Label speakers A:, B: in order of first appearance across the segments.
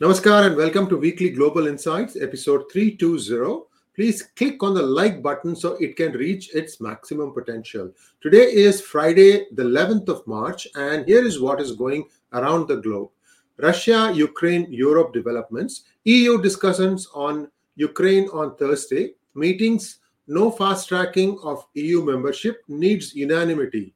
A: Namaskar and welcome to Weekly Global Insights, episode 320. Please click on the like button so it can reach its maximum potential. Today is Friday, the 11th of March, and here is what is going around the globe Russia, Ukraine, Europe developments, EU discussions on Ukraine on Thursday, meetings, no fast tracking of EU membership needs unanimity.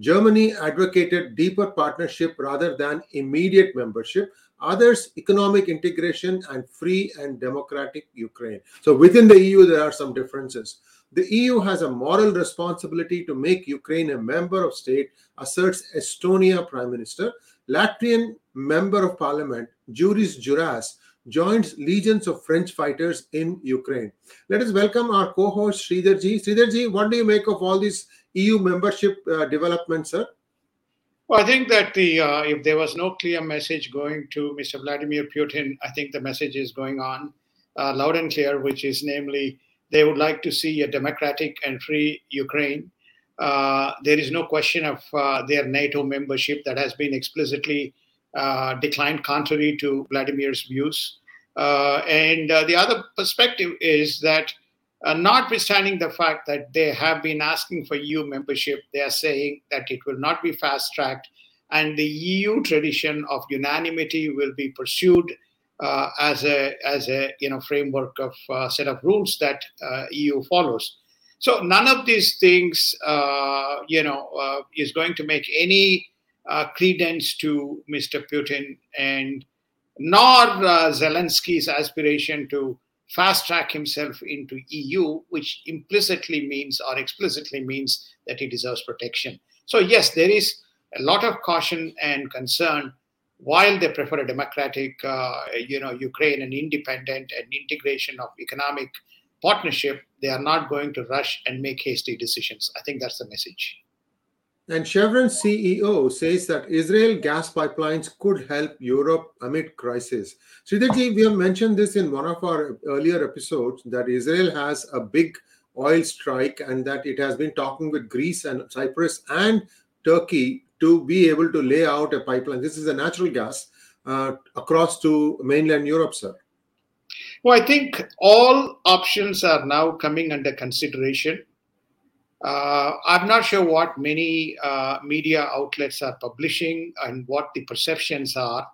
A: Germany advocated deeper partnership rather than immediate membership others economic integration and free and democratic ukraine. So within the eu there are some differences. The eu has a moral responsibility to make ukraine a member of state asserts estonia prime minister. Latvian member of parliament juris juras joins legions of french fighters in ukraine. Let us welcome our co-host sridharji. Sridharji what do you make of all these eu membership uh, developments sir
B: well, I think that the uh, if there was no clear message going to Mr. Vladimir Putin, I think the message is going on uh, loud and clear, which is namely they would like to see a democratic and free Ukraine. Uh, there is no question of uh, their NATO membership that has been explicitly uh, declined, contrary to Vladimir's views. Uh, and the other perspective is that uh, notwithstanding the fact that they have been asking for EU membership, they are saying that it will not be fast tracked, and the EU tradition of unanimity will be pursued uh, as a as a you know framework of uh, set of rules that uh, EU follows. So none of these things uh, you know uh, is going to make any credence to Mr. Putin and nor Zelensky's aspiration to fast track himself into EU, which implicitly means or explicitly means that he deserves protection. So, yes, there is a lot of caution and concern while they prefer a democratic, uh, you know, Ukraine and independent and integration of economic partnership, they are not going to rush and make hasty decisions. I think that's the message.
A: And Chevron CEO says that Israel gas pipelines could help Europe amid crisis. Sridharji, we have mentioned this in one of our earlier episodes that Israel has a big oil strike and that it has been talking with Greece and Cyprus and Turkey to be able to lay out a pipeline. This is a natural gas uh, across to mainland Europe, sir.
B: Well, I think all options are now coming under consideration uh, I'm not sure what many uh, media outlets are publishing and what the perceptions are.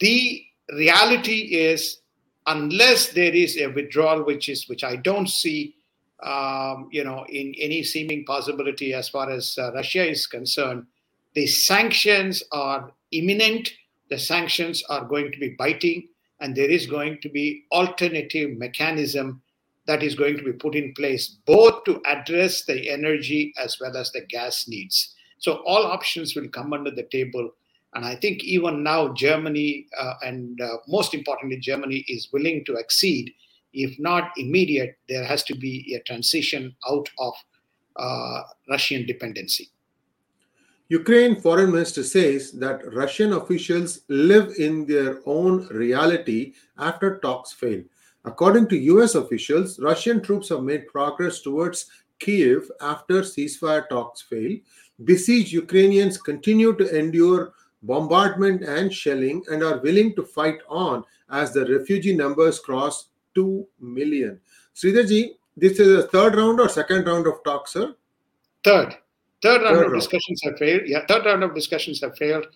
B: The reality is, unless there is a withdrawal, which is which I don't see, um, you know, in any seeming possibility as far as uh, Russia is concerned, the sanctions are imminent. The sanctions are going to be biting, and there is going to be alternative mechanism that is going to be put in place both to address the energy as well as the gas needs. So all options will come under the table. And I think even now, Germany, uh, and uh, most importantly, Germany is willing to accede. If not immediate, there has to be a transition out of uh, Russian dependency.
A: Ukraine foreign minister says that Russian officials live in their own reality after talks fail. According to US officials, Russian troops have made progress towards Kiev after ceasefire talks fail. Besieged Ukrainians continue to endure bombardment and shelling and are willing to fight on as the refugee numbers cross 2 million. Sridharji, this is a third round or second round of talks, sir?
B: Third. Third round third of round. discussions have failed. Yeah, third round of discussions have failed.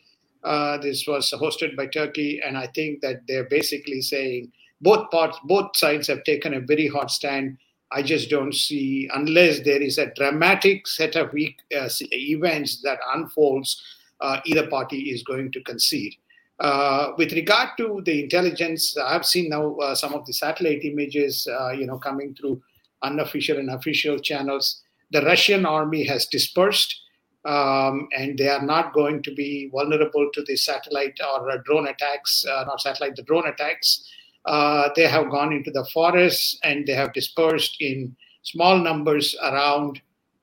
B: Uh, this was hosted by Turkey, and I think that they're basically saying both parts, both sides have taken a very hard stand. I just don't see, unless there is a dramatic set of uh, events that unfolds, uh, either party is going to concede. Uh, with regard to the intelligence, I've seen now uh, some of the satellite images, uh, you know, coming through unofficial and official channels. The Russian army has dispersed, um, and they are not going to be vulnerable to the satellite or uh, drone attacks, not satellite, the drone attacks. Uh, they have gone into the forests and they have dispersed in small numbers around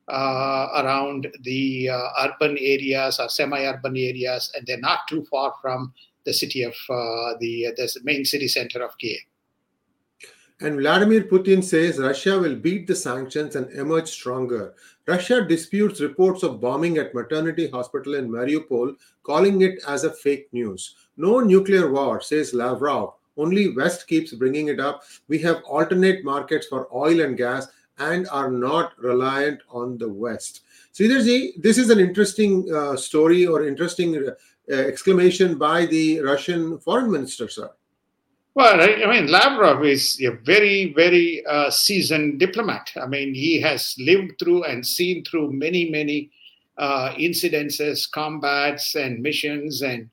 B: uh, around the uh, urban areas or semi-urban areas, and they're not too far from the city of uh, the the main city center of Kiev.
A: And Vladimir Putin says Russia will beat the sanctions and emerge stronger. Russia disputes reports of bombing at maternity hospital in Mariupol, calling it as a fake news. No nuclear war, says Lavrov. Only West keeps bringing it up. We have alternate markets for oil and gas and are not reliant on the West. Sridharji, this is an interesting uh, story or interesting uh, exclamation by the Russian foreign minister, sir.
B: Well, I mean, Lavrov is a very, very uh, seasoned diplomat. I mean, he has lived through and seen through many, many uh, incidences, combats, and missions, and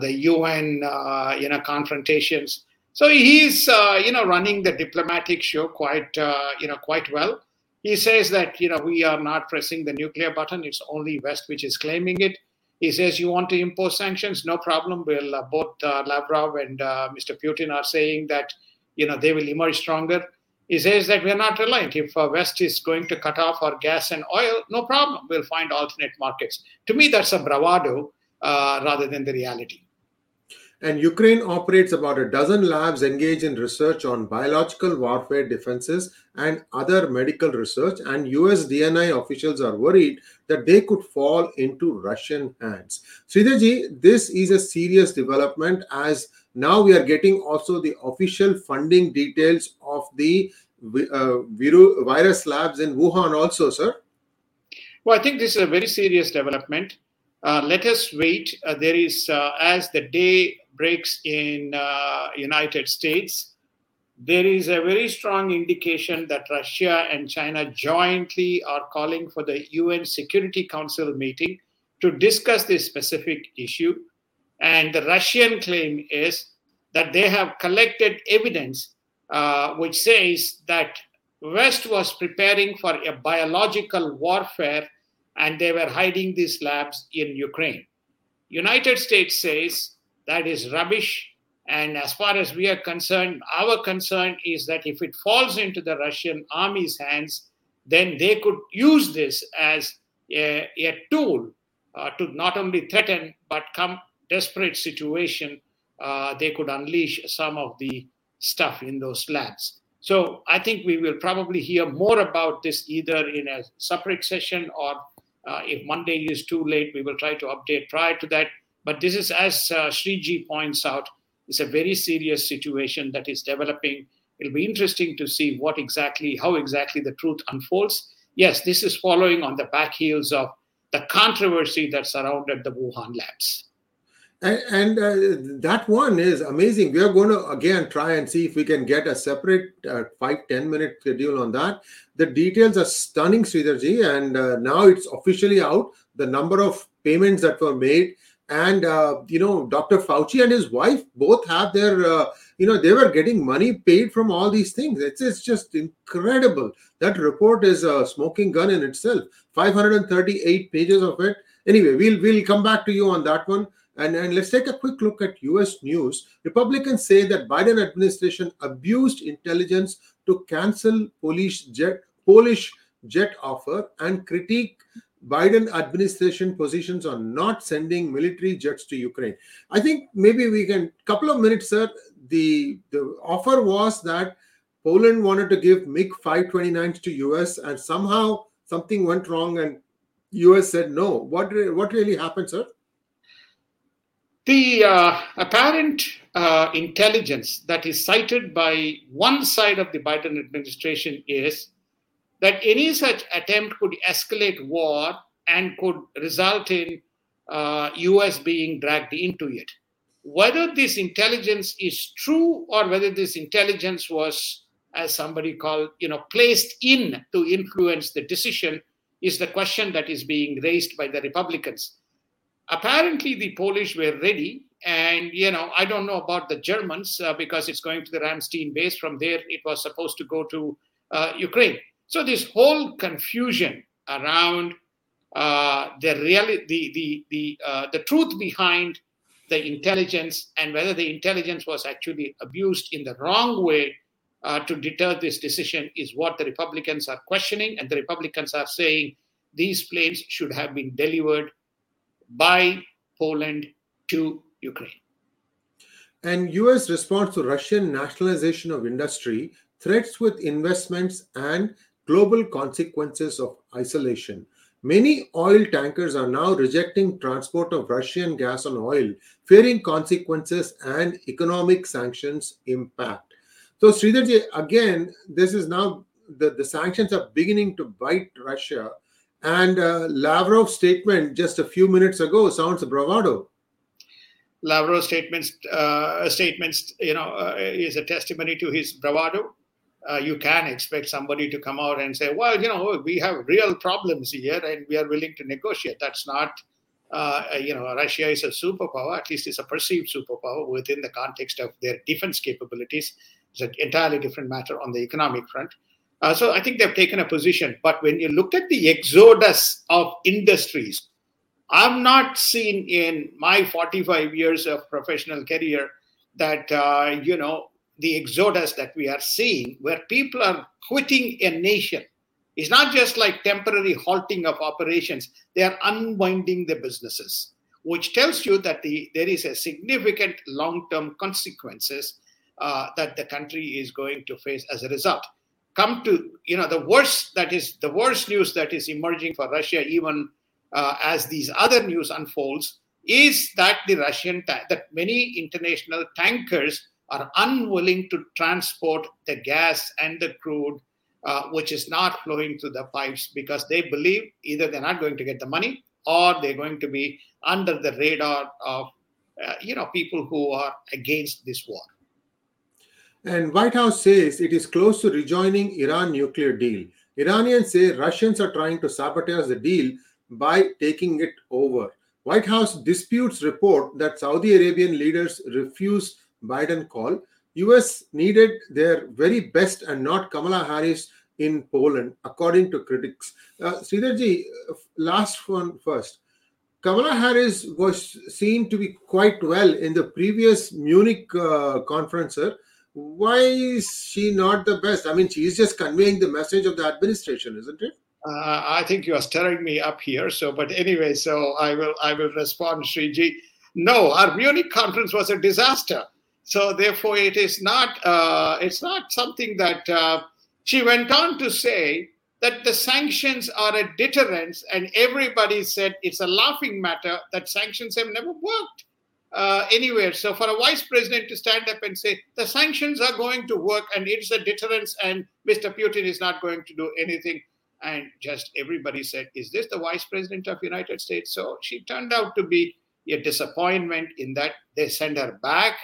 B: the UN, uh, you know, confrontations. So he's, uh, you know, running the diplomatic show quite, uh, you know, quite well. He says that, you know, we are not pressing the nuclear button. It's only West which is claiming it. He says, You want to impose sanctions? No problem. Well, uh, both uh, Lavrov and uh, Mr. Putin are saying that you know, they will emerge stronger. He says that we're not reliant. If uh, West is going to cut off our gas and oil, no problem. We'll find alternate markets. To me, that's a bravado uh, rather than the reality.
A: And Ukraine operates about a dozen labs engaged in research on biological warfare defenses and other medical research. And US DNI officials are worried that they could fall into Russian hands. Sridharji, this is a serious development as now we are getting also the official funding details of the uh, virus labs in Wuhan, also, sir.
B: Well, I think this is a very serious development. Uh, let us wait. Uh, there is, uh, as the day breaks in United States, there is a very strong indication that Russia and China jointly are calling for the UN Security Council meeting to discuss this specific issue. And the Russian claim is that they have collected evidence uh, which says that West was preparing for a biological warfare and they were hiding these labs in Ukraine. United States says that is rubbish. And as far as we are concerned, our concern is that if it falls into the Russian army's hands, then they could use this as a, a tool uh, to not only threaten but come desperate situation uh, they could unleash some of the stuff in those labs so i think we will probably hear more about this either in a separate session or uh, if monday is too late we will try to update prior to that but this is, as uh, Sriji points out, it's a very serious situation that is developing. It'll be interesting to see what exactly, how exactly the truth unfolds. Yes, this is following on the back heels of the controversy that surrounded the Wuhan labs.
A: And, and uh, that one is amazing. We are going to again try and see if we can get a separate uh, five ten minute schedule on that. The details are stunning, Sridharji, and uh, now it's officially out. The number of payments that were made and uh, you know dr fauci and his wife both have their uh, you know they were getting money paid from all these things. It's, it's just incredible. That report is a smoking gun in itself. 538 pages of it. Anyway we'll we'll come back to you on that one. And, and let's take a quick look at us news. Republicans say that biden administration abused intelligence to cancel polish jet polish jet offer and critique Biden administration positions on not sending military jets to Ukraine. I think maybe we can couple of minutes, sir. The the offer was that Poland wanted to give MiG 529s to US, and somehow something went wrong, and US said no. What what really happened, sir?
B: The uh, apparent uh, intelligence that is cited by one side of the Biden administration is that any such attempt could escalate war and could result in uh, US being dragged into it. Whether this intelligence is true or whether this intelligence was, as somebody called, you know, placed in to influence the decision is the question that is being raised by the Republicans. Apparently, the Polish were ready, and you know, I don't know about the Germans uh, because it's going to the Ramstein base. From there, it was supposed to go to uh, Ukraine. So this whole confusion around uh, the reality, the the the uh, the truth behind the intelligence and whether the intelligence was actually abused in the wrong way uh, to deter this decision is what the Republicans are questioning, and the Republicans are saying these planes should have been delivered by Poland to Ukraine.
A: And U.S. response to Russian nationalization of industry, threats with investments, and global consequences of isolation. Many oil tankers are now rejecting transport of Russian gas and oil, fearing consequences and economic sanctions impact. So, Sridharji, again, this is now the, the sanctions are beginning to bite Russia. And uh, Lavrov's statement just a few minutes ago sounds bravado.
B: Lavrov's statements, uh, statements, you know, uh, is a testimony to his bravado uh, you can expect somebody to come out and say, well, you know, we have real problems here and we are willing to negotiate. That's not, uh, you know, Russia is a superpower, at least it's a perceived superpower within the context of their defense capabilities. It's an entirely different matter on the economic front. Uh, so I think they've taken a position. But when you look at the exodus of industries, I've not seen in my 45 years of professional career that, uh, you know, the exodus that we are seeing, where people are quitting a nation, is not just like temporary halting of operations, they are unwinding the businesses, which tells you that the, there is a significant long term consequences uh, that the country is going to face as a result. Come to, you know, the worst that is the worst news that is emerging for Russia, even uh, as these other news unfolds, is that the Russian, ta- that many international tankers are unwilling to transport the gas and the crude, uh, which is not flowing through the pipes because they believe either they're not going to get the money or they're going to be under the radar of uh, you know people who are against this war.
A: And White House says it is close to rejoining Iran nuclear deal. Iranians say Russians are trying to sabotage the deal by taking it over. White House disputes report that Saudi Arabian leaders refuse Biden call, US needed their very best and not Kamala Harris in Poland, according to critics. Uh, Sridharji, last one first. Kamala Harris was seen to be quite well in the previous Munich uh, conference. Sir. Why is she not the best? I mean, she's just conveying the message of the administration, isn't it?
B: Uh, I think you are stirring me up here. So, but anyway, so I will I will respond, Sriji. No, our Munich conference was a disaster. So therefore, it is not uh, it's not something that uh, she went on to say that the sanctions are a deterrence, and everybody said it's a laughing matter that sanctions have never worked uh, anywhere. So for a vice president to stand up and say the sanctions are going to work and it's a deterrence, and Mr. Putin is not going to do anything. And just everybody said, "Is this the vice president of United States?" So she turned out to be a disappointment in that they send her back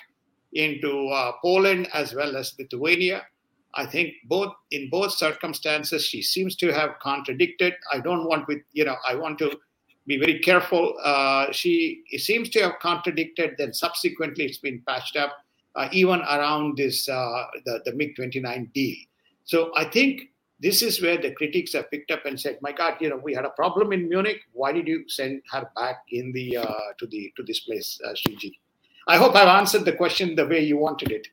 B: into uh, Poland as well as Lithuania. I think both in both circumstances she seems to have contradicted. I don't want with you know I want to be very careful. Uh, she seems to have contradicted. Then subsequently it's been patched up, uh, even around this uh, the the MiG 29 deal. So I think this is where the critics have picked up and said, "My God, you know, we had a problem in Munich. Why did you send her back in the uh, to the to this place, uh, Sriji?" I hope I've answered the question the way you wanted it.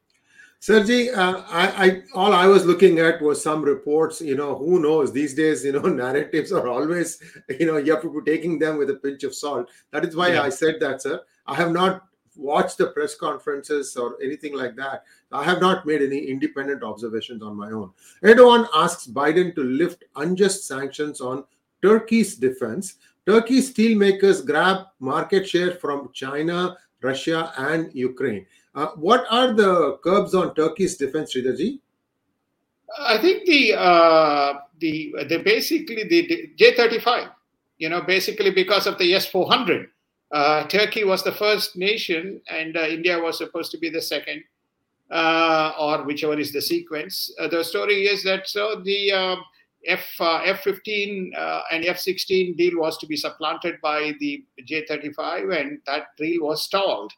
A: Sriji, uh, I, I, all I was looking at was some reports. You know, who knows? These days, you know, narratives are always, you know, you have to be taking them with a pinch of salt. That is why yeah. I said that, sir. I have not watched the press conferences or anything like that. I have not made any independent observations on my own. Erdogan asks Biden to lift unjust sanctions on Turkey's defense. Turkey steelmakers grab market share from China, Russia, and Ukraine. Uh, what are the curbs on Turkey's defense, Sridharji?
B: I think the uh, the the basically the J thirty five. You know, basically because of the S four hundred, uh, Turkey was the first nation, and uh, India was supposed to be the second, uh, or whichever is the sequence. Uh, the story is that so the F uh, F15 uh, and F16 deal was to be supplanted by the J35, and that deal was stalled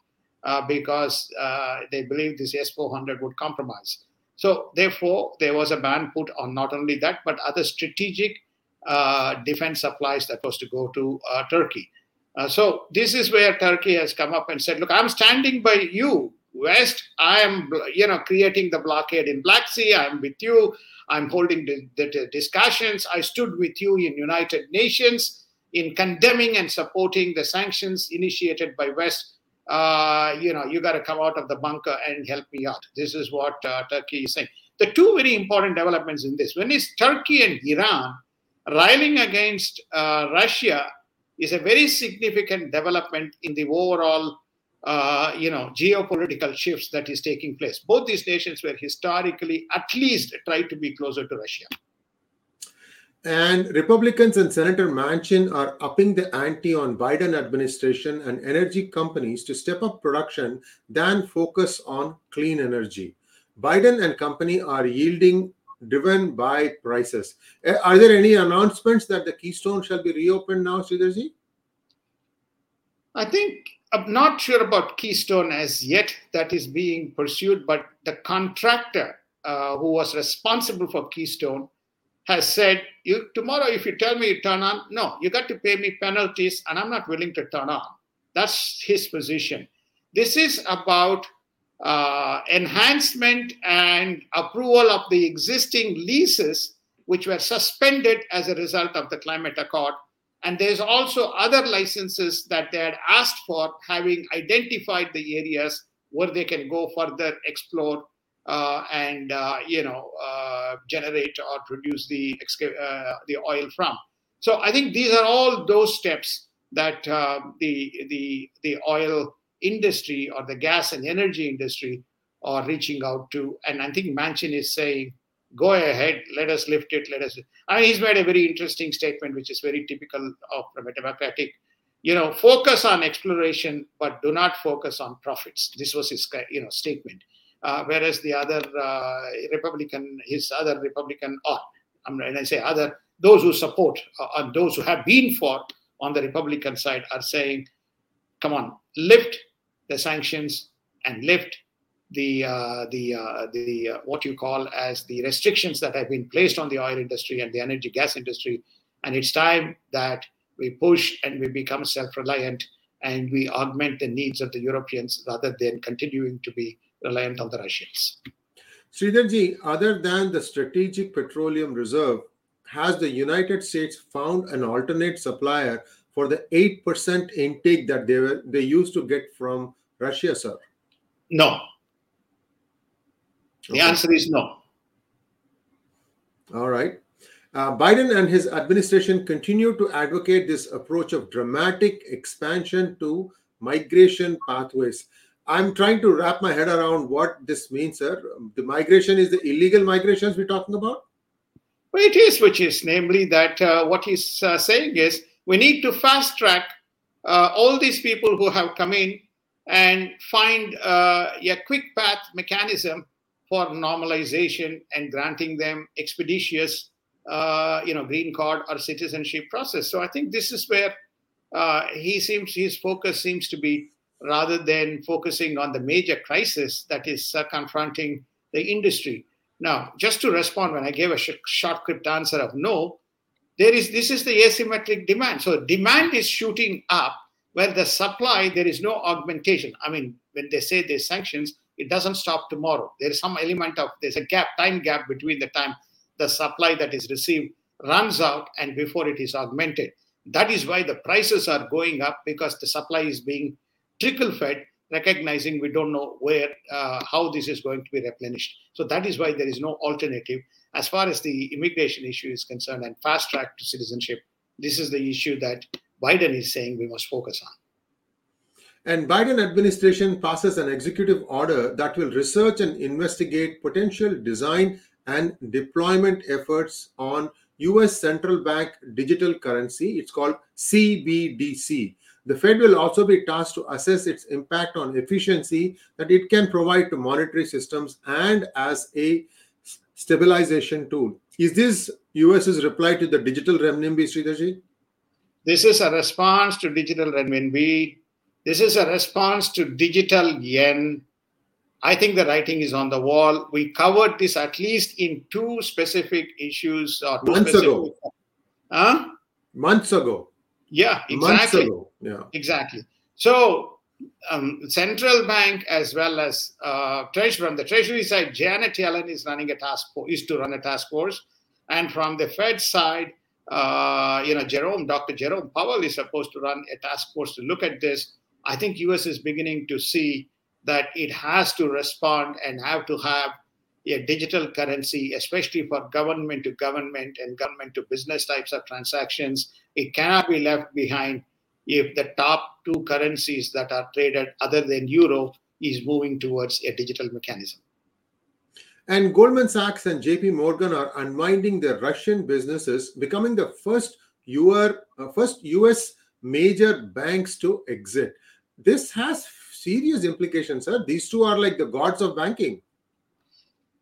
B: uh, because uh, they believed this S400 would compromise. So, therefore, there was a ban put on not only that but other strategic uh, defense supplies that was to go to uh, Turkey. so, this is where Turkey has come up and said, "Look, I'm standing by you, West. I am, you know, creating the blockade in Black Sea. I'm with you." I'm holding the, the, discussions. I stood with you in United Nations in condemning and supporting the sanctions initiated by West uh, you know, you got to come out of the bunker and help me out. This is what uh, Turkey is saying. The two very important developments in this one is Turkey and Iran railing against uh, Russia is a very significant development in the overall, uh, you know, geopolitical shifts that is taking place. Both these nations were historically at least tried to be closer to Russia.
A: And Republicans and Senator Manchin are upping the ante on Biden administration and energy companies to step up production than focus on clean energy. Biden and company are yielding driven by prices. Are there any announcements that the Keystone shall be reopened now, Sridharji?
B: I think I'm not sure about Keystone as yet that is being pursued, but the contractor uh, who was responsible for Keystone has said, "You tomorrow, if you tell me you turn on, no, you got to pay me penalties, and I'm not willing to turn on." That's his position. This is about uh, enhancement and approval of the existing leases, which were suspended as a result of the climate accord. And there's also other licenses that they had asked for, having identified the areas where they can go further explore uh, and uh, you know uh, generate or produce the uh, the oil from. So I think these are all those steps that uh, the the the oil industry or the gas and energy industry are reaching out to. And I think Manchin is saying, go ahead, let us lift it, let us. I mean, he's made a very interesting statement, which is very typical of a democratic. You know, focus on exploration, but do not focus on profits. This was his, you know, statement. Uh, whereas the other uh, Republican, his other Republican, or I'm mean, I say other, those who support uh, and those who have been for on the Republican side are saying, come on, lift the sanctions and lift the uh, the uh, the uh, what you call as the restrictions that have been placed on the oil industry and the energy gas industry and it's time that we push and we become self-reliant and we augment the needs of the europeans rather than continuing to be reliant on the russians
A: Sridharji, other than the strategic petroleum reserve has the united states found an alternate supplier for the 8% intake that they were they used to get from Russia, sir?
B: No. The okay. answer is no.
A: All right. Uh, Biden and his administration continue to advocate this approach of dramatic expansion to migration pathways. I'm trying to wrap my head around what this means, sir. The migration is the illegal migrations we're talking about?
B: Well, it is, which is namely that uh, what he's uh, saying is we need to fast track uh, all these people who have come in and find uh, a quick path mechanism for normalization and granting them expeditious uh, you know green card or citizenship process. So i think this is where uh, he seems his focus seems to be rather than focusing on the major crisis that is uh, confronting the industry. Now just to respond when i gave a sh- short crypt answer of no there is this is the asymmetric demand. So demand is shooting up where the supply there is no augmentation. I mean when they say there's sanctions it doesn't stop tomorrow. There is some element of there's a gap time gap between the time the supply that is received runs out and before it is augmented. That is why the prices are going up because the supply is being trickle fed recognizing we don't know where uh, how this is going to be replenished. So that is why there is no alternative. As far as the immigration issue is concerned and fast track to citizenship, this is the issue that Biden is saying we must focus on.
A: And Biden administration passes an executive order that will research and investigate potential design and deployment efforts on US central bank digital currency. It's called CBDC. The Fed will also be tasked to assess its impact on efficiency that it can provide to monetary systems and as a stabilization tool. Is this US's reply to the digital renminbi, Sridharji?
B: This is a response to digital renminbi. This is a response to digital yen. I think the writing is on the wall. We covered this at least in two specific issues or
A: months
B: specific,
A: ago.
B: Huh?
A: Months ago.
B: Yeah, exactly.
A: Months ago. Yeah.
B: Exactly. So um, central bank as well as uh, treasury from the treasury side janet yellen is running a task force is to run a task force and from the fed side uh, you know jerome dr jerome powell is supposed to run a task force to look at this I think US is beginning to see that it has to respond and have to have a digital currency, especially for government to government and government to business types of transactions. It cannot be left behind if the top two currencies that are traded other than euro is moving towards a digital mechanism.
A: And Goldman Sachs and JP Morgan are unwinding their Russian businesses, becoming the first, uh, first US major banks to exit. This has serious implications, sir. These two are like the gods of banking.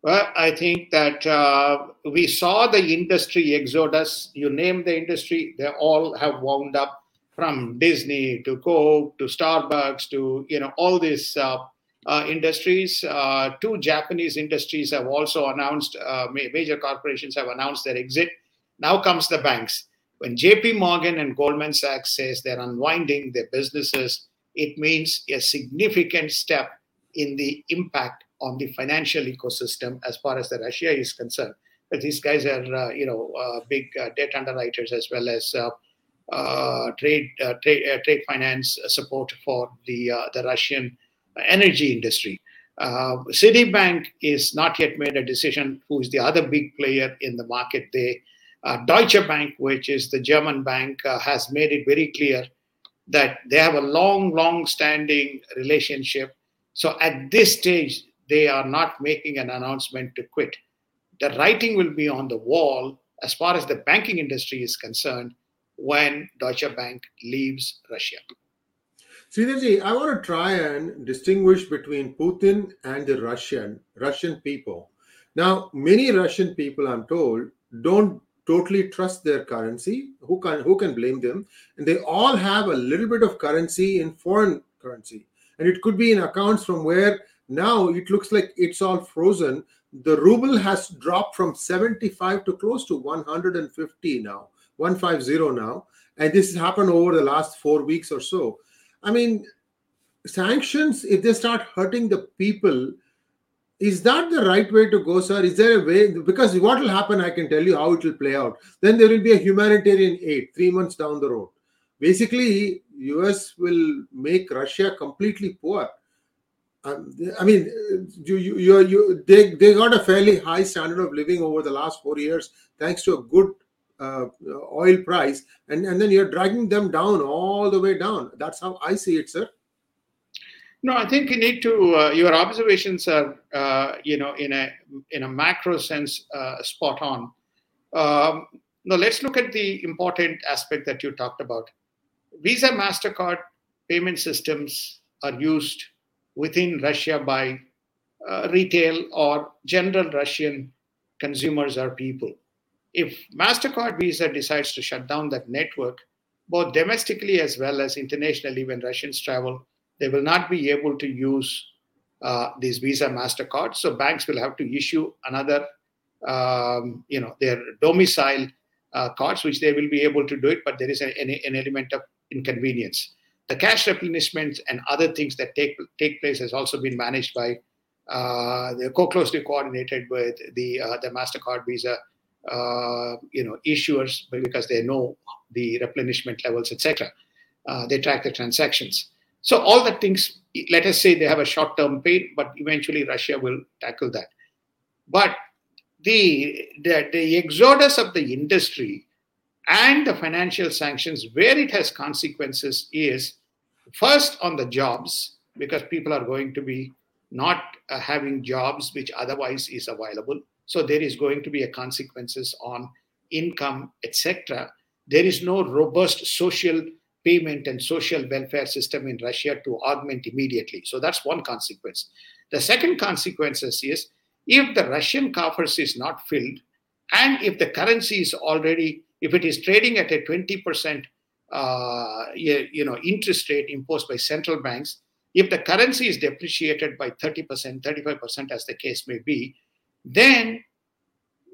B: Well, I think that uh, we saw the industry exodus. You name the industry, they all have wound up from Disney to Coke to Starbucks to you know all these uh, uh, industries. Uh, two Japanese industries have also announced. Uh, major corporations have announced their exit. Now comes the banks. When J.P. Morgan and Goldman Sachs says they're unwinding their businesses, it means a significant step in the impact on the financial ecosystem as far as the Russia is concerned. But these guys are, uh, you know, uh, big uh, debt underwriters as well as uh, uh, trade uh, trade trade finance support for the the Russian energy industry. Citibank is not yet made a decision. Who is the other big player in the market? They Deutsche Bank, which is the German bank, has made it very clear that they have a long, long standing relationship. So at this stage, they are not making an announcement to quit. The writing will be on the wall as far as the banking industry is concerned when Deutsche Bank leaves Russia.
A: Sridharji, I want to try and distinguish between Putin and the Russian Russian people. Now, many Russian people, I'm told, don't totally trust their currency. Who can who can blame them? And they all have a little bit of currency in foreign currency, and it could be in accounts from where now it looks like it's all frozen. The ruble has dropped from 75 to close to 150 now, 150 now, and this has happened over the last four weeks or so. I mean, sanctions if they start hurting the people is that the right way to go sir? Is there a way? Because what will happen i can tell you how it will play out. Then there will be a humanitarian aid 3 months down the road. Basically us will make russia completely poor. Um, i mean you, you, you, you, they, they got a fairly high standard of living over the last four years thanks to a good uh, oil price. And, and then you're dragging them down all the way down. That's how i see it sir
B: no, I think you need to. Uh, your observations are, uh, you know, in a in a macro sense, uh, spot on. Um, now let's look at the important aspect that you talked about. Visa, Mastercard payment systems are used within Russia by uh, retail or general Russian consumers or people. If Mastercard Visa decides to shut down that network, both domestically as well as internationally, when Russians travel they will not be able to use uh, these Visa Mastercards. So banks will have to issue another, um, you know, their domicile uh, cards, which they will be able to do it, but there is an, an element of inconvenience. The cash replenishments and other things that take take place has also been managed by uh, they're co-closely coordinated with the uh, the Mastercard Visa uh, you know issuers because they know the replenishment levels, etc. Uh, they track the transactions. So all the things, let us say they have a short-term pain, but eventually Russia will tackle that. But the, the, the exodus of the industry and the financial sanctions, where it has consequences, is first on the jobs, because people are going to be not uh, having jobs which otherwise is available. So there is going to be a consequences on income, etc. There is no robust social payment and social welfare system in Russia to augment immediately. So that's one consequence. The second consequence is if the Russian coffers is not filled, and if the currency is already, if it is trading at a 20% uh, you know, interest rate imposed by central banks, if the currency is depreciated by 30%, 35%, as the case may be, then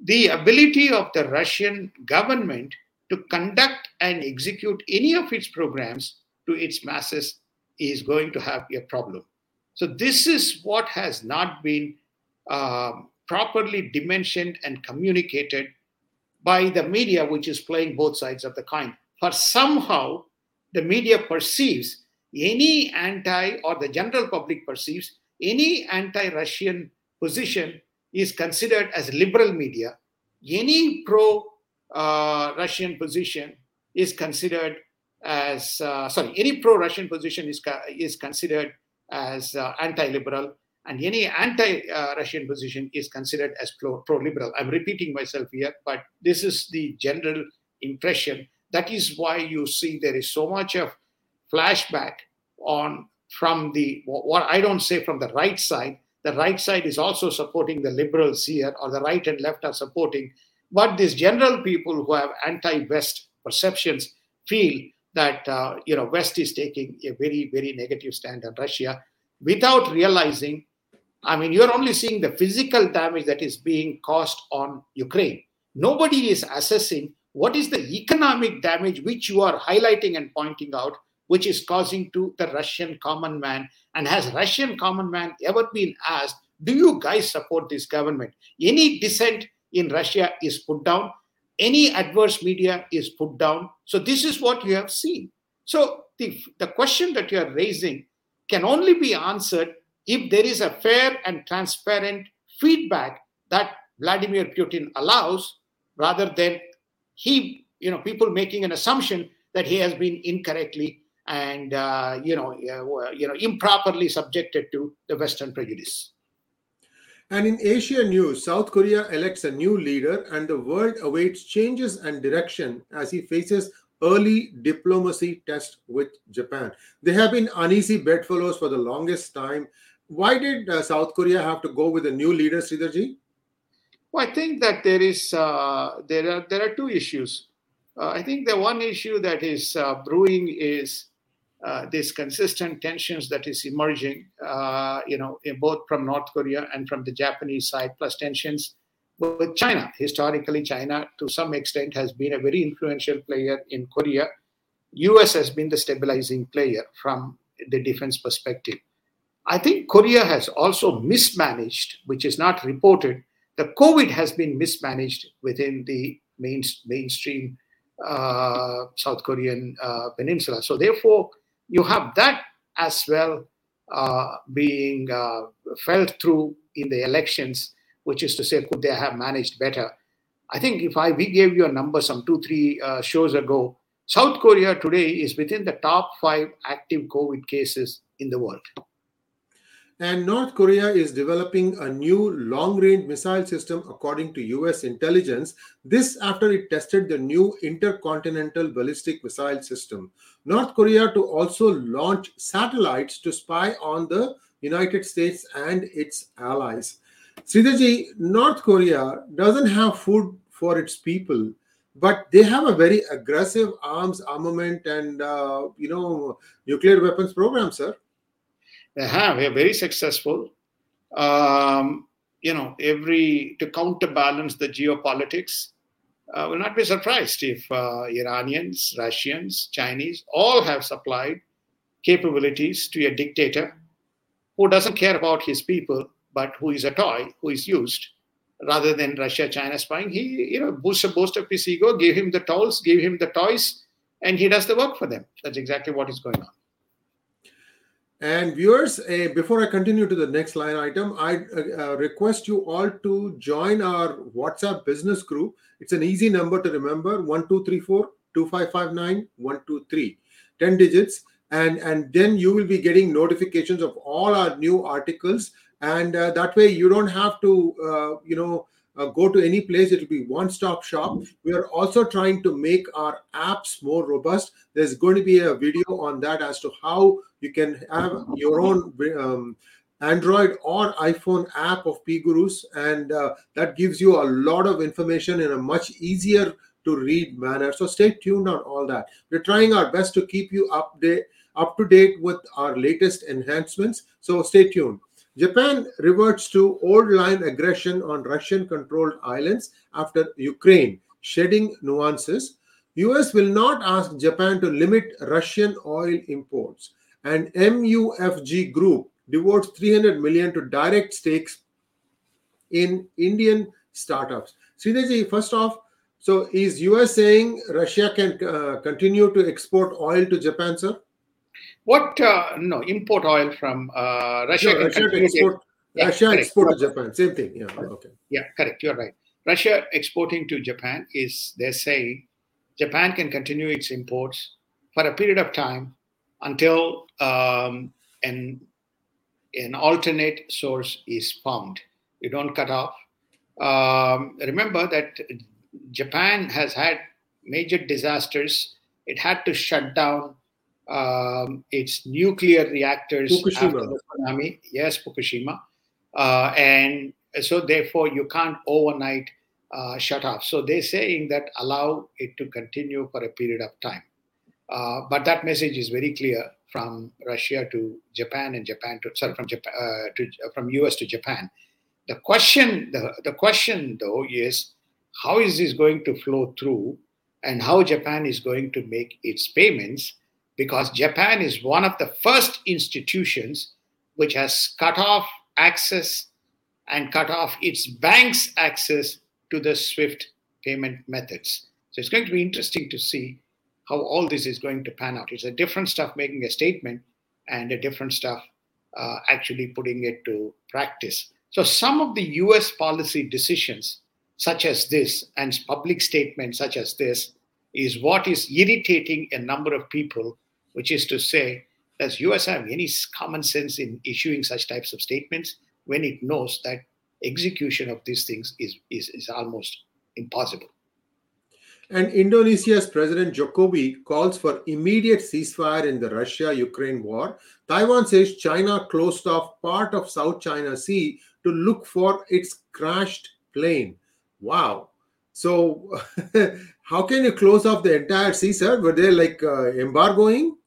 B: the ability of the Russian government to conduct and execute any of its programs to its masses is going to have a problem. So, this is what has not been uh, properly dimensioned and communicated by the media, which is playing both sides of the coin. For somehow, the media perceives any anti or the general public perceives any anti-Russian position is considered as liberal media. Any pro-Russian uh, Russian position is considered as uh, sorry. Any pro-Russian position is is considered as uh, anti-liberal, and any anti-Russian position is considered as pro-liberal. I'm repeating myself here, but this is the general impression. That is why you see there is so much of flashback on from the what I don't say from the right side. The right side is also supporting the liberals here, or the right and left are supporting. But these general people who have anti-West perceptions feel that uh, you know West is taking a very very negative stand on Russia without realizing. I mean, you're only seeing the physical damage that is being caused on Ukraine. Nobody is assessing what is the economic damage which you are highlighting and pointing out which is causing to the Russian common man. And has Russian common man ever been asked, do you guys support this government? Any dissent in Russia is put down. Any adverse media is put down. So this is what you have seen. So the, the question that you are raising can only be answered if there is a fair and transparent feedback that Vladimir Putin allows rather than he, you know, people making an assumption that he has been incorrectly and uh, you know uh, you know improperly subjected to the Western prejudice.
A: And in Asia news, South Korea elects a new leader, and the world awaits changes and direction as he faces early diplomacy test with Japan. They have been uneasy bedfellows for the longest time. Why did uh, South Korea have to go with a new leader, Sridharji?
B: Well, I think that there is uh, there are there are two issues. Uh, I think the one issue that is uh, brewing is uh, these consistent tensions that is emerging, uh, you know, both from North Korea and from the Japanese side, plus tensions with China. Historically, China, to some extent, has been a very influential player in Korea. U.S. has been the stabilizing player from the defense perspective. I think Korea has also mismanaged, which is not reported. The COVID has been mismanaged within the main, mainstream uh, South Korean uh, peninsula. So, therefore, you have that as well uh, being uh, felt through in the elections, which is to say, could they have managed better? I think if I we gave you a number some two three uh, shows ago, South Korea today is within the top five active COVID cases in the world.
A: And North Korea is developing a new long range missile system, according to US intelligence. This after it tested the new intercontinental ballistic missile system. North Korea to also launch satellites to spy on the United States and its allies. Sridharji, North Korea doesn't have food for its people, but they have a very aggressive arms armament and uh, you know nuclear weapons program, sir.
B: They have. They are very successful. Um, you know, every to counterbalance the geopolitics. Uh, will not be surprised if uh, Iranians, Russians, Chinese all have supplied capabilities to a dictator who doesn't care about his people, but who is a toy, who is used rather than Russia, China spying. He, you know, boosts a boost of his ego, give him the tools, give him the toys, and he does the work for them. That's exactly what is going on.
A: And viewers, uh, before I continue to the next line item, I uh, uh, request you all to join our WhatsApp business group. It's an easy number to remember 1234 2559 123, 10 digits. And, and then you will be getting notifications of all our new articles. And uh, that way you don't have to, uh, you know, uh, go to any place it will be one stop shop. We are also trying to make our apps more robust. There's going to be a video on that as to how you can have your own um, android or iphone app of p gurus and uh, that gives you a lot of information in a much easier to read manner. So stay tuned on all that. We're trying our best to keep you update up to date with our latest enhancements. So stay tuned Japan reverts to old line aggression on Russian controlled islands after Ukraine, shedding nuances. US will not ask Japan to limit Russian oil imports. And MUFG Group devotes 300 million to direct stakes in Indian startups. Sridharji, first off, so is US saying Russia can uh, continue to export oil to Japan, sir?
B: What uh, no import oil from uh, Russia?
A: No, Russia export, yeah, Russia export to Japan. Same thing. Yeah. Okay.
B: Yeah, correct. You're right. Russia exporting to Japan is they're saying Japan can continue its imports for a period of time until um, an an alternate source is found. You don't cut off. Um, remember that Japan has had major disasters. It had to shut down um, its nuclear reactors
A: Fukushima.
B: after the tsunami. Yes, Fukushima. Uh, and so, therefore, you can't overnight uh, shut off. So, they're saying that allow it to continue for a period of time. Uh, but that message is very clear from Russia to Japan and Japan to sorry from Japan uh, to from US to Japan. The question the, the question though is how is this going to flow through and how Japan is going to make its payments because Japan is one of the first institutions which has cut off access and cut off its banks access to the swift payment methods so it's going to be interesting to see how all this is going to pan out. It's a different stuff making a statement and a different stuff uh, actually putting it to practice. So some of the US policy decisions, such as this, and public statements such as this, is what is irritating a number of people, which is to say, does US have any common sense in issuing such types of statements when it knows that execution of these things is, is, is almost impossible?
A: And Indonesia's President Jokowi calls for immediate ceasefire in the Russia Ukraine war. Taiwan says China closed off part of South China Sea to look for its crashed plane. Wow. So, how can you close off the entire sea, sir? Were they like uh, embargoing?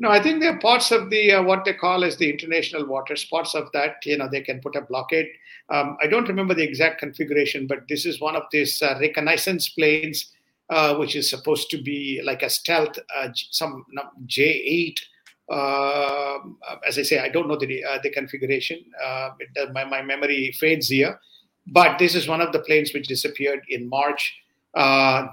B: No, I think they're parts of the uh, what they call as the international waters. Parts of that, you know, they can put a blockade. Um, I don't remember the exact configuration, but this is one of these uh, reconnaissance planes, uh, which is supposed to be like a stealth, uh, some J8. Uh, as I say, I don't know the uh, the configuration. It, my my memory fades here, but this is one of the planes which disappeared in March.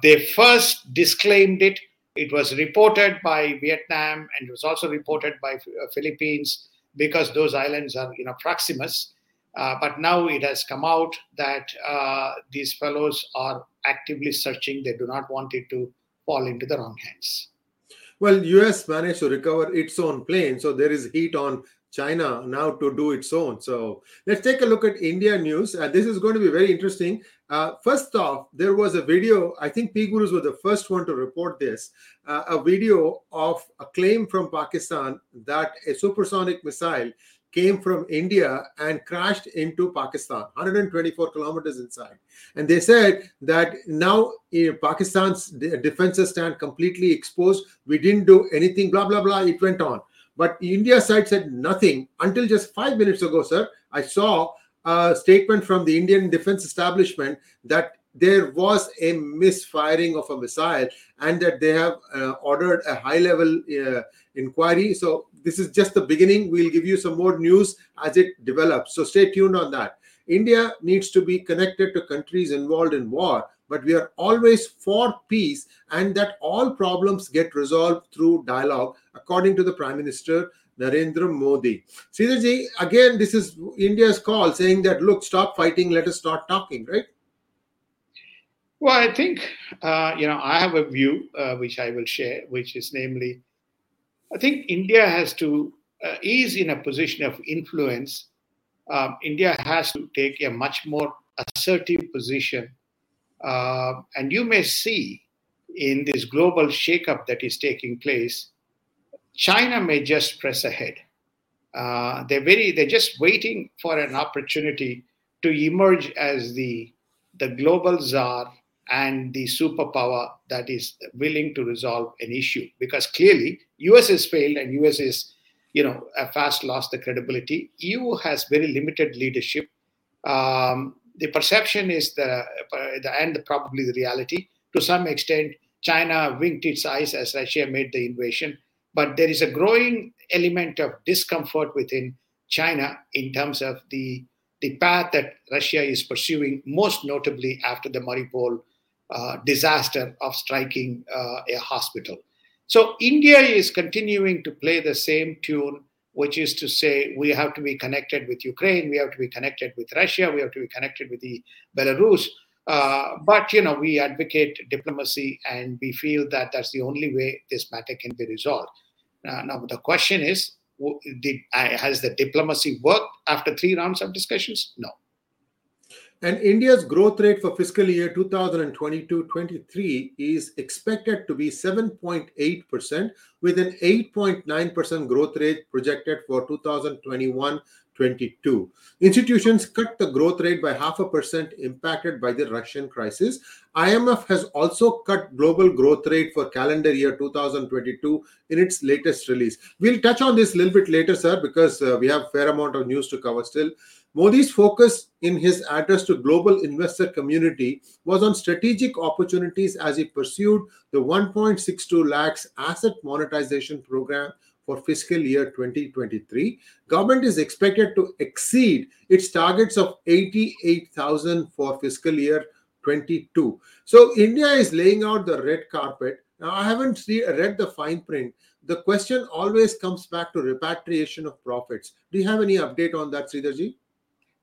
B: they first disclaimed it it was reported by Vietnam and it was also reported by uh, Philippines because those islands are you know proximus. Uh, but now it has come out that uh, these fellows are actively searching. They do not want it to fall into the wrong hands.
A: Well, US managed to recover its own plane, so there is heat on China now to do its own. So let's take a look at India news. Uh, this is going to be very interesting. Uh, first off, there was a video. I think P Gurus were the first one to report this. Uh, a video of a claim from Pakistan that a supersonic missile came from India and crashed into Pakistan, 124 kilometers inside. And they said that now know, Pakistan's defenses stand completely exposed. We didn't do anything, blah, blah, blah. It went on. But India side said nothing until just five minutes ago, sir. I saw a statement from the Indian defense establishment that there was a misfiring of a missile and that they have uh, ordered a high level uh, inquiry. So, this is just the beginning. We'll give you some more news as it develops. So, stay tuned on that. India needs to be connected to countries involved in war, but we are always for peace and that all problems get resolved through dialogue, according to the Prime Minister Narendra Modi. Sridharji, again, this is India's call saying that, look, stop fighting, let us start talking, right?
B: Well, I think, uh, you know, I have a view uh, which I will share, which is namely, I think India has to, uh, is in a position of influence. Um, India has to take a much more assertive position. Uh, and you may see in this global shakeup that is taking place, China may just press ahead. Uh, they're very, they're just waiting for an opportunity to emerge as the the global czar and the superpower that is willing to resolve an issue. Because clearly us has failed and us is you know fast lost the credibility. Eu has very limited leadership. Um, the perception is the, the and probably the reality to some extent china winked its eyes as russia made the invasion but there is a growing element of discomfort within china in terms of the the path that russia is pursuing most notably after the mariupol uh, disaster of striking uh, a hospital. So India is continuing to play the same tune, which is to say we have to be connected with Ukraine, we have to be connected with Russia, we have to be connected with the Belarus. Uh, but you know, we advocate diplomacy, and we feel that that's the only way this matter can be resolved. Uh, now, the question is, did, uh, has the diplomacy worked after three rounds of discussions? No.
A: And India's growth rate for fiscal year 2022-23 is expected to be 7.8% with an 8.9% growth rate projected for 2021 22. Institutions cut the growth rate by half a percent impacted by the Russian crisis. IMF has also cut global growth rate for calendar year 2022 in its latest release. We'll touch on this a little bit later, sir, because uh, we have fair amount of news to cover still. Modi's focus in his address to global investor community was on strategic opportunities as he pursued the 1.62 lakhs asset monetization program for fiscal year 2023. Government is expected to exceed its targets of 88,000 for fiscal year 22. So India is laying out the red carpet. Now, I haven't see, read the fine print. The question always comes back to repatriation of profits. Do you have any update on that, Sridharji?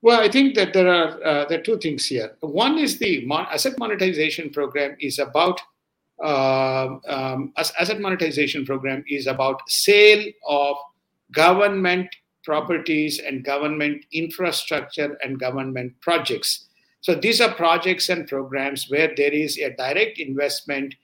B: Well, I think that there are uh, there are two things here. One is the mon- asset monetization program is about uh, um, asset monetization program is about sale of government properties and government infrastructure and government projects. So these are projects and programs where there is a direct investment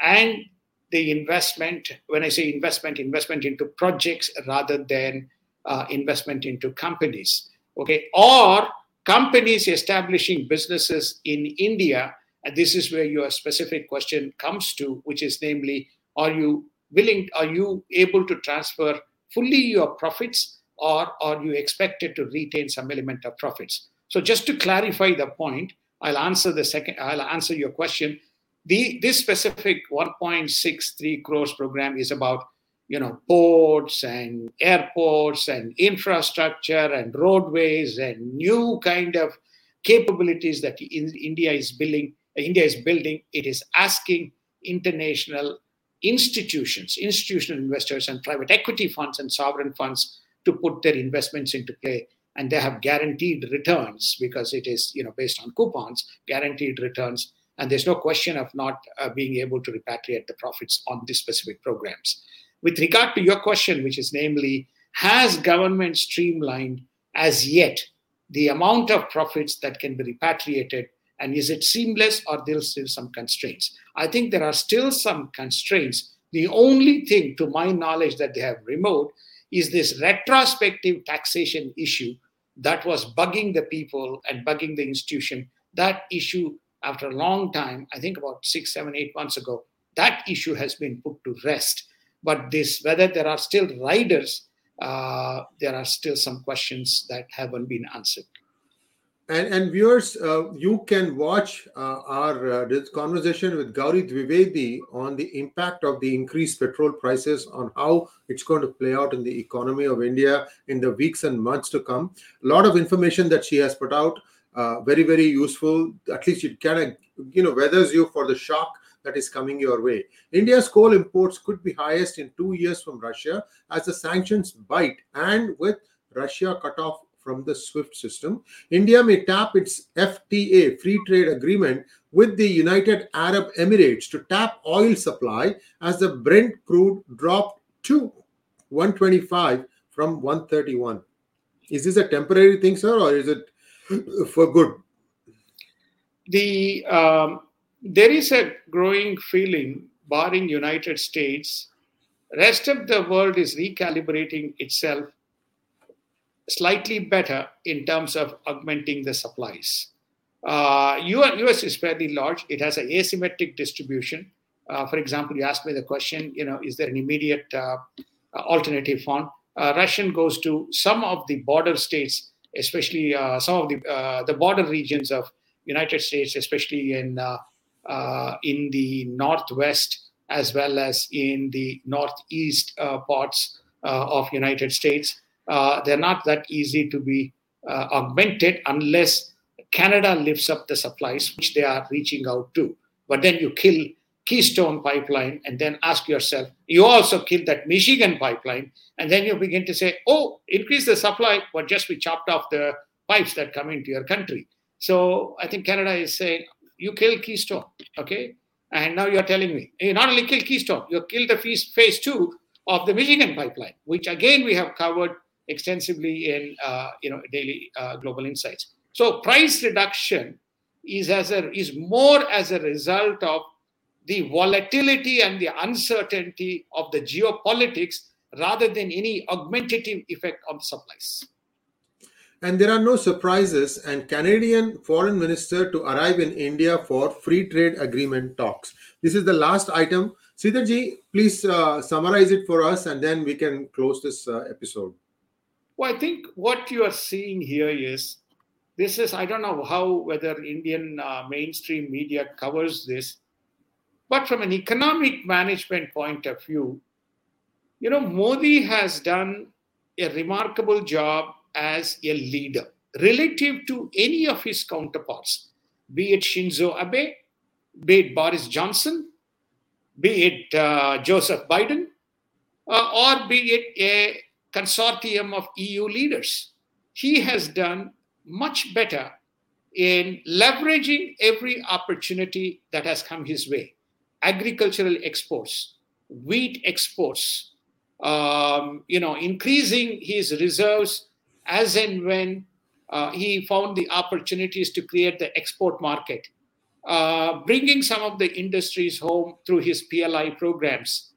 B: and the investment, when I say investment, investment into projects rather than uh, investment into companies. Okay, or companies establishing businesses in India and this is where your specific question comes to, which is namely, are you willing, are you able to transfer fully your profits or are you expected to retain some element of profits? So just to clarify the point, I'll answer the second, I'll answer your question. The, this specific 1.63 crores program is about you know ports and airports and infrastructure and roadways and new kind of capabilities that India is building India is building, it is asking international institutions, institutional investors, and private equity funds and sovereign funds to put their investments into play. And they have guaranteed returns because it is, you know, based on coupons, guaranteed returns. And there's no question of not uh, being able to repatriate the profits on these specific programs. With regard to your question, which is namely, has government streamlined as yet the amount of profits that can be repatriated and is it seamless or there's still some constraints? I think there are still some constraints. The only thing, to my knowledge, that they have removed is this retrospective taxation issue that was bugging the people and bugging the institution. That issue, after a long time, I think about six, seven, eight months ago, that issue has been put to rest. But this, whether there are still riders, uh, there are still some questions that haven't been answered
A: and, and viewers, uh, you can watch uh, our uh, conversation with Gauri Dwivedi on the impact of the increased petrol prices on how it's going to play out in the economy of India in the weeks and months to come. A lot of information that she has put out, uh, very very useful. At least it kind of you know weathers you for the shock that is coming your way. India's coal imports could be highest in two years from Russia as the sanctions bite, and with Russia cut off from the SWIFT system. India may tap its FTA, free trade agreement, with the United Arab Emirates to tap oil supply as the Brent crude dropped to 125 from 131. Is this a temporary thing, sir, or is it for good?
B: The um, there is a growing feeling, barring United States, rest of the world is recalibrating itself slightly better in terms of augmenting the supplies. Uh, US is fairly large. It has an asymmetric distribution. Uh, for example, you asked me the question, you know, is there an immediate uh, alternative fund? Uh, Russian goes to some of the border states, especially uh, some of the uh, the border regions of United States, especially in in the northwest as well as in the northeast parts of United States uh, they're not that easy to be uh, augmented unless Canada lifts up the supplies, which they are reaching out to. But then you kill Keystone pipeline and then ask yourself, you also kill that Michigan pipeline, and then you begin to say, oh, increase the supply, but just we chopped off the pipes that come into your country. So I think Canada is saying, you killed Keystone, okay? And now you're telling me, you not only killed Keystone, you killed the phase two of the Michigan pipeline, which again we have covered extensively in uh, you know daily uh, global insights. So price reduction is as a is more as a result of the volatility and the uncertainty of the geopolitics rather than any augmentative effect on supplies.
A: And there are no surprises, and Canadian foreign minister to arrive in India for free trade agreement talks. This is the last item. Sridharji, please uh, summarize it for us, and then we can close this uh, episode.
B: Well, I think what you are seeing here is this is I don't know how whether Indian uh, mainstream media covers this, but from an economic management point of view, you know, Modi has done a remarkable job as a leader relative to any of his counterparts, be it Shinzo Abe, be it Boris Johnson, be it uh, Joseph Biden, uh, or be it a consortium of EU leaders. He has done much better in leveraging every opportunity that has come his way agricultural exports, wheat exports, um, you know, increasing his reserves as and when uh, he found the opportunities to create the export market, uh, bringing some of the industries home through his PLI programs.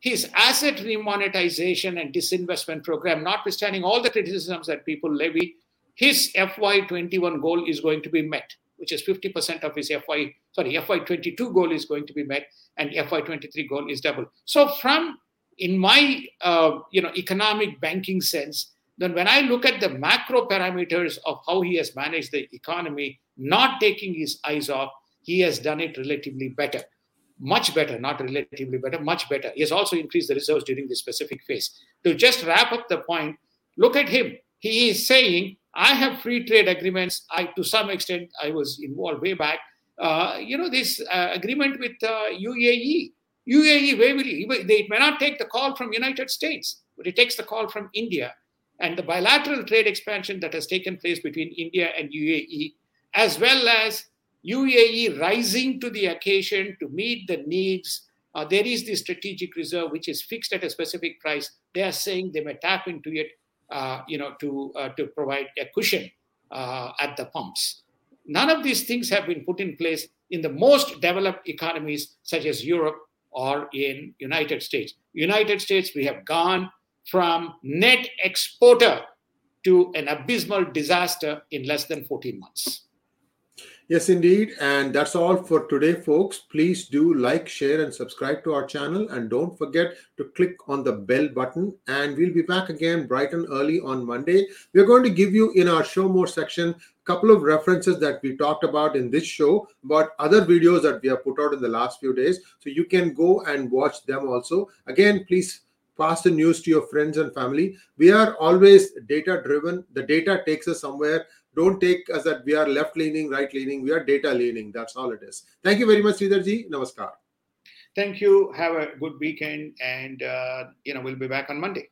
B: His asset remonetization and disinvestment program, notwithstanding all the criticisms that people levy, his FY21 goal is going to be met, which is 50% of his FY, sorry, FY22 goal is going to be met, and FY23 goal is double. So, from in my uh, you know economic banking sense, then when I look at the macro parameters of how he has managed the economy, not taking his eyes off, he has done it relatively better. Much better, not relatively better, much better. He has also increased the reserves during this specific phase. To just wrap up the point, look at him. He is saying, I have free trade agreements. I, to some extent, I was involved way back. Uh, you know, this uh, agreement with uh, UAE. UAE, he? They may not take the call from United States, but it takes the call from India and the bilateral trade expansion that has taken place between India and UAE, as well as UAE rising to the occasion to meet the needs. Uh, there is the strategic reserve, which is fixed at a specific price. They are saying they may tap into it, uh, you know, to uh, to provide a cushion uh, at the pumps. None of these things have been put in place in the most developed economies, such as Europe or in United States. United States, we have gone from net exporter to an abysmal disaster in less than 14 months.
A: Yes, indeed. And that's all for today, folks. Please do like, share, and subscribe to our channel. And don't forget to click on the bell button. And we'll be back again bright and early on Monday. We're going to give you in our show more section a couple of references that we talked about in this show, but other videos that we have put out in the last few days. So you can go and watch them also. Again, please pass the news to your friends and family. We are always data driven. The data takes us somewhere. Don't take us that we are left leaning, right leaning. We are data leaning. That's all it is. Thank you very much, Sridharji. Namaskar.
B: Thank you. Have a good weekend. And, uh, you know, we'll be back on Monday.